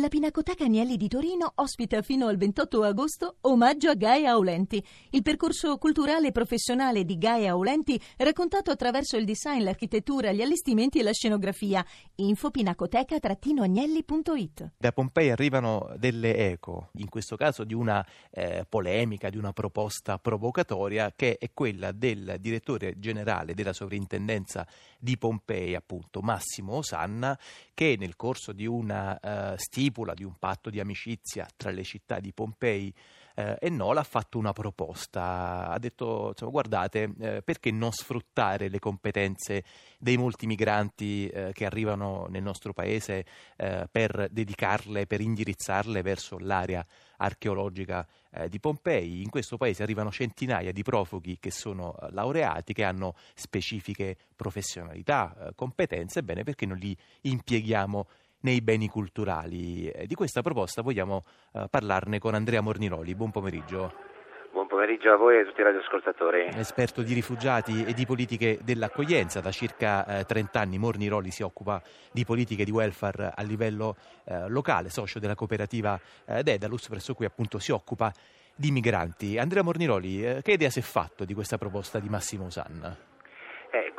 La Pinacoteca Agnelli di Torino ospita fino al 28 agosto Omaggio a Gaia Aulenti, il percorso culturale e professionale di Gaia Aulenti raccontato attraverso il design, l'architettura, gli allestimenti e la scenografia. Info pinacoteca-agnelli.it Da Pompei arrivano delle eco, in questo caso di una eh, polemica, di una proposta provocatoria che è quella del direttore generale della sovrintendenza di Pompei, appunto Massimo Osanna, che nel corso di una uh, stipula di un patto di amicizia tra le città di Pompei eh, e Nola ha fatto una proposta, ha detto insomma, guardate eh, perché non sfruttare le competenze dei molti migranti eh, che arrivano nel nostro paese eh, per dedicarle, per indirizzarle verso l'area archeologica eh, di Pompei. In questo paese arrivano centinaia di profughi che sono eh, laureati, che hanno specifiche professionalità, competenze, bene perché non li impieghiamo nei beni culturali. Eh, di questa proposta vogliamo uh, parlarne con Andrea Morniroli. Buon pomeriggio. Buon pomeriggio a voi e a tutti i radioascoltatori. Esperto di rifugiati e di politiche dell'accoglienza, da circa eh, 30 anni Morniroli si occupa di politiche di welfare a livello eh, locale, socio della cooperativa eh, Dedalus, presso cui appunto si occupa di migranti. Andrea Morniroli, eh, che idea si è fatto di questa proposta di Massimo Sanna?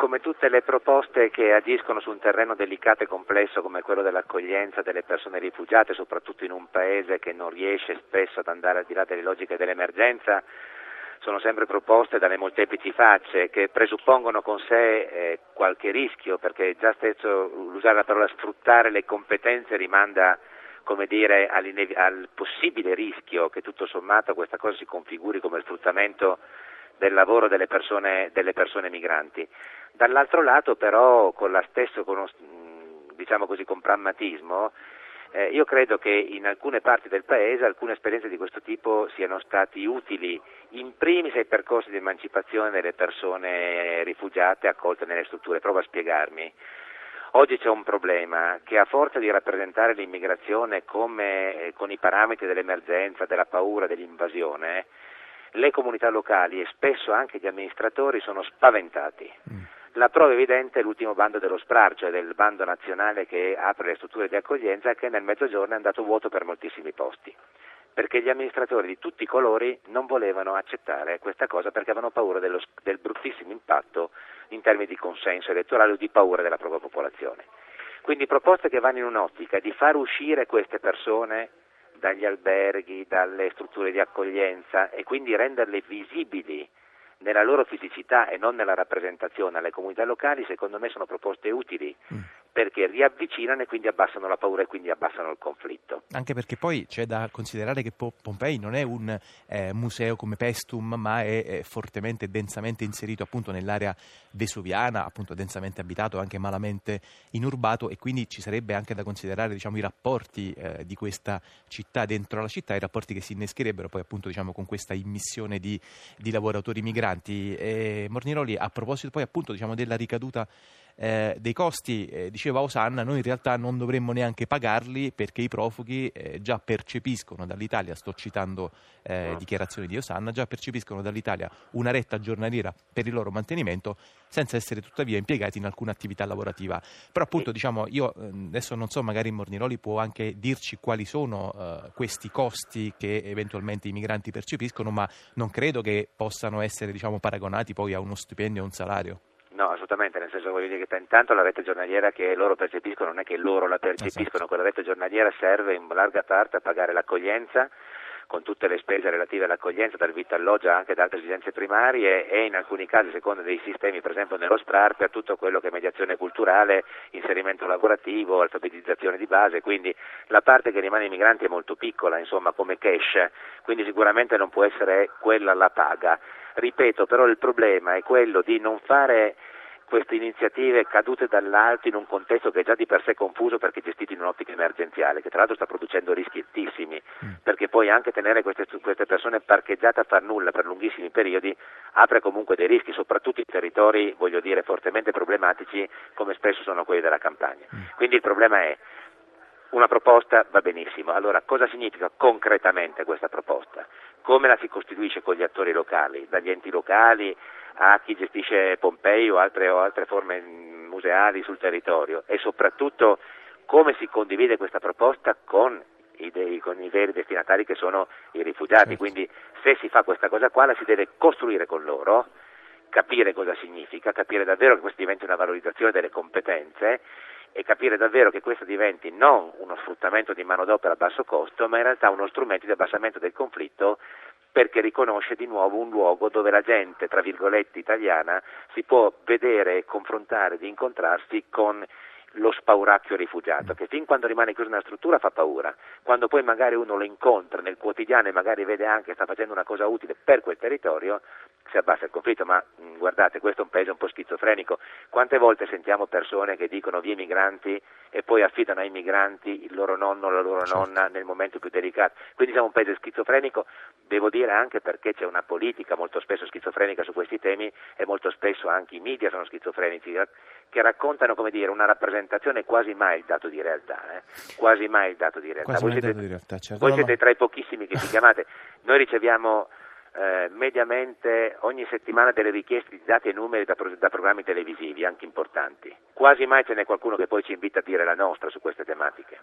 Come tutte le proposte che agiscono su un terreno delicato e complesso come quello dell'accoglienza delle persone rifugiate, soprattutto in un paese che non riesce spesso ad andare al di là delle logiche dell'emergenza, sono sempre proposte dalle molteplici facce che presuppongono con sé eh, qualche rischio, perché già stesso usare la parola sfruttare le competenze rimanda come dire, al possibile rischio che tutto sommato questa cosa si configuri come sfruttamento del lavoro delle persone, delle persone migranti. Dall'altro lato però con, stesso, con, diciamo così, con pragmatismo eh, io credo che in alcune parti del Paese alcune esperienze di questo tipo siano stati utili in primis ai percorsi di emancipazione delle persone rifugiate accolte nelle strutture. Provo a spiegarmi. Oggi c'è un problema che a forza di rappresentare l'immigrazione come, eh, con i parametri dell'emergenza, della paura, dell'invasione, le comunità locali e spesso anche gli amministratori sono spaventati. Mm. La prova evidente è l'ultimo bando dello SPRAR, cioè del bando nazionale che apre le strutture di accoglienza, che nel mezzogiorno è andato vuoto per moltissimi posti, perché gli amministratori di tutti i colori non volevano accettare questa cosa perché avevano paura dello, del bruttissimo impatto in termini di consenso elettorale o di paura della propria popolazione. Quindi proposte che vanno in un'ottica di far uscire queste persone dagli alberghi, dalle strutture di accoglienza e quindi renderle visibili nella loro fisicità e non nella rappresentazione alle comunità locali, secondo me sono proposte utili. Perché riavvicinano e quindi abbassano la paura e quindi abbassano il conflitto. Anche perché poi c'è da considerare che Pompei non è un eh, museo come Pestum, ma è, è fortemente e densamente inserito appunto nell'area vesuviana, appunto densamente abitato, anche malamente inurbato e quindi ci sarebbe anche da considerare diciamo, i rapporti eh, di questa città dentro la città, i rapporti che si innescherebbero poi appunto diciamo, con questa immissione di, di lavoratori migranti. E Morniroli a proposito poi appunto diciamo, della ricaduta eh, dei costi, eh, diceva Osanna, noi in realtà non dovremmo neanche pagarli perché i profughi eh, già percepiscono dall'Italia, sto citando eh, dichiarazioni di Osanna, già percepiscono dall'Italia una retta giornaliera per il loro mantenimento senza essere tuttavia impiegati in alcuna attività lavorativa. Però appunto diciamo, io ehm, adesso non so, magari Morniroli può anche dirci quali sono uh, questi costi che eventualmente i migranti percepiscono, ma non credo che possano essere diciamo, paragonati poi a uno stipendio o un salario. No, assolutamente, nel senso voglio dire che intanto la rete giornaliera che loro percepiscono non è che loro la percepiscono, esatto. quella rete giornaliera serve in larga parte a pagare l'accoglienza con tutte le spese relative all'accoglienza, dal vitto alloggio anche da altre esigenze primarie e in alcuni casi, secondo dei sistemi, per esempio nello SPRAR, per tutto quello che è mediazione culturale, inserimento lavorativo, alfabetizzazione di base, quindi la parte che rimane ai migranti è molto piccola, insomma, come cash, quindi sicuramente non può essere quella la paga. Ripeto, però il problema è quello di non fare queste iniziative cadute dall'alto in un contesto che è già di per sé confuso perché gestito in un'ottica emergenziale, che tra l'altro sta producendo rischi altissimi, mm. perché poi anche tenere queste, queste, persone parcheggiate a far nulla per lunghissimi periodi apre comunque dei rischi, soprattutto in territori, voglio dire, fortemente problematici come spesso sono quelli della campagna. Mm. Quindi il problema è una proposta va benissimo, allora cosa significa concretamente questa proposta? Come la si costituisce con gli attori locali, dagli enti locali a chi gestisce Pompei o altre, o altre forme museali sul territorio e soprattutto come si condivide questa proposta con i veri destinatari che sono i rifugiati. Certo. Quindi se si fa questa cosa qua la si deve costruire con loro, capire cosa significa, capire davvero che questo diventi una valorizzazione delle competenze e capire davvero che questo diventi non uno sfruttamento di manodopera a basso costo, ma in realtà uno strumento di abbassamento del conflitto perché riconosce di nuovo un luogo dove la gente, tra virgolette, italiana si può vedere confrontare, di incontrarsi con lo spauracchio rifugiato, che fin quando rimane chiuso nella struttura fa paura, quando poi magari uno lo incontra nel quotidiano e magari vede anche che sta facendo una cosa utile per quel territorio, si abbassa il conflitto, ma mh, mm, guardate, questo è un paese un po' schizofrenico. Quante volte sentiamo persone che dicono via i migranti e poi affidano ai migranti il loro nonno o la loro certo. nonna nel momento più delicato? Quindi siamo un paese schizofrenico, devo dire anche perché c'è una politica molto spesso schizofrenica su questi temi e molto spesso anche i media sono schizofrenici, che raccontano come dire, una rappresentazione quasi mai il dato di realtà. Eh? Quasi mai il dato di realtà. Voi siete, di realtà certo. voi siete tra i pochissimi che ci chiamate. Noi riceviamo eh, mediamente ogni settimana delle richieste di dati e numeri da, da, programmi televisivi, anche importanti. Quasi mai ce n'è qualcuno che poi ci invita a dire la nostra su queste tematiche.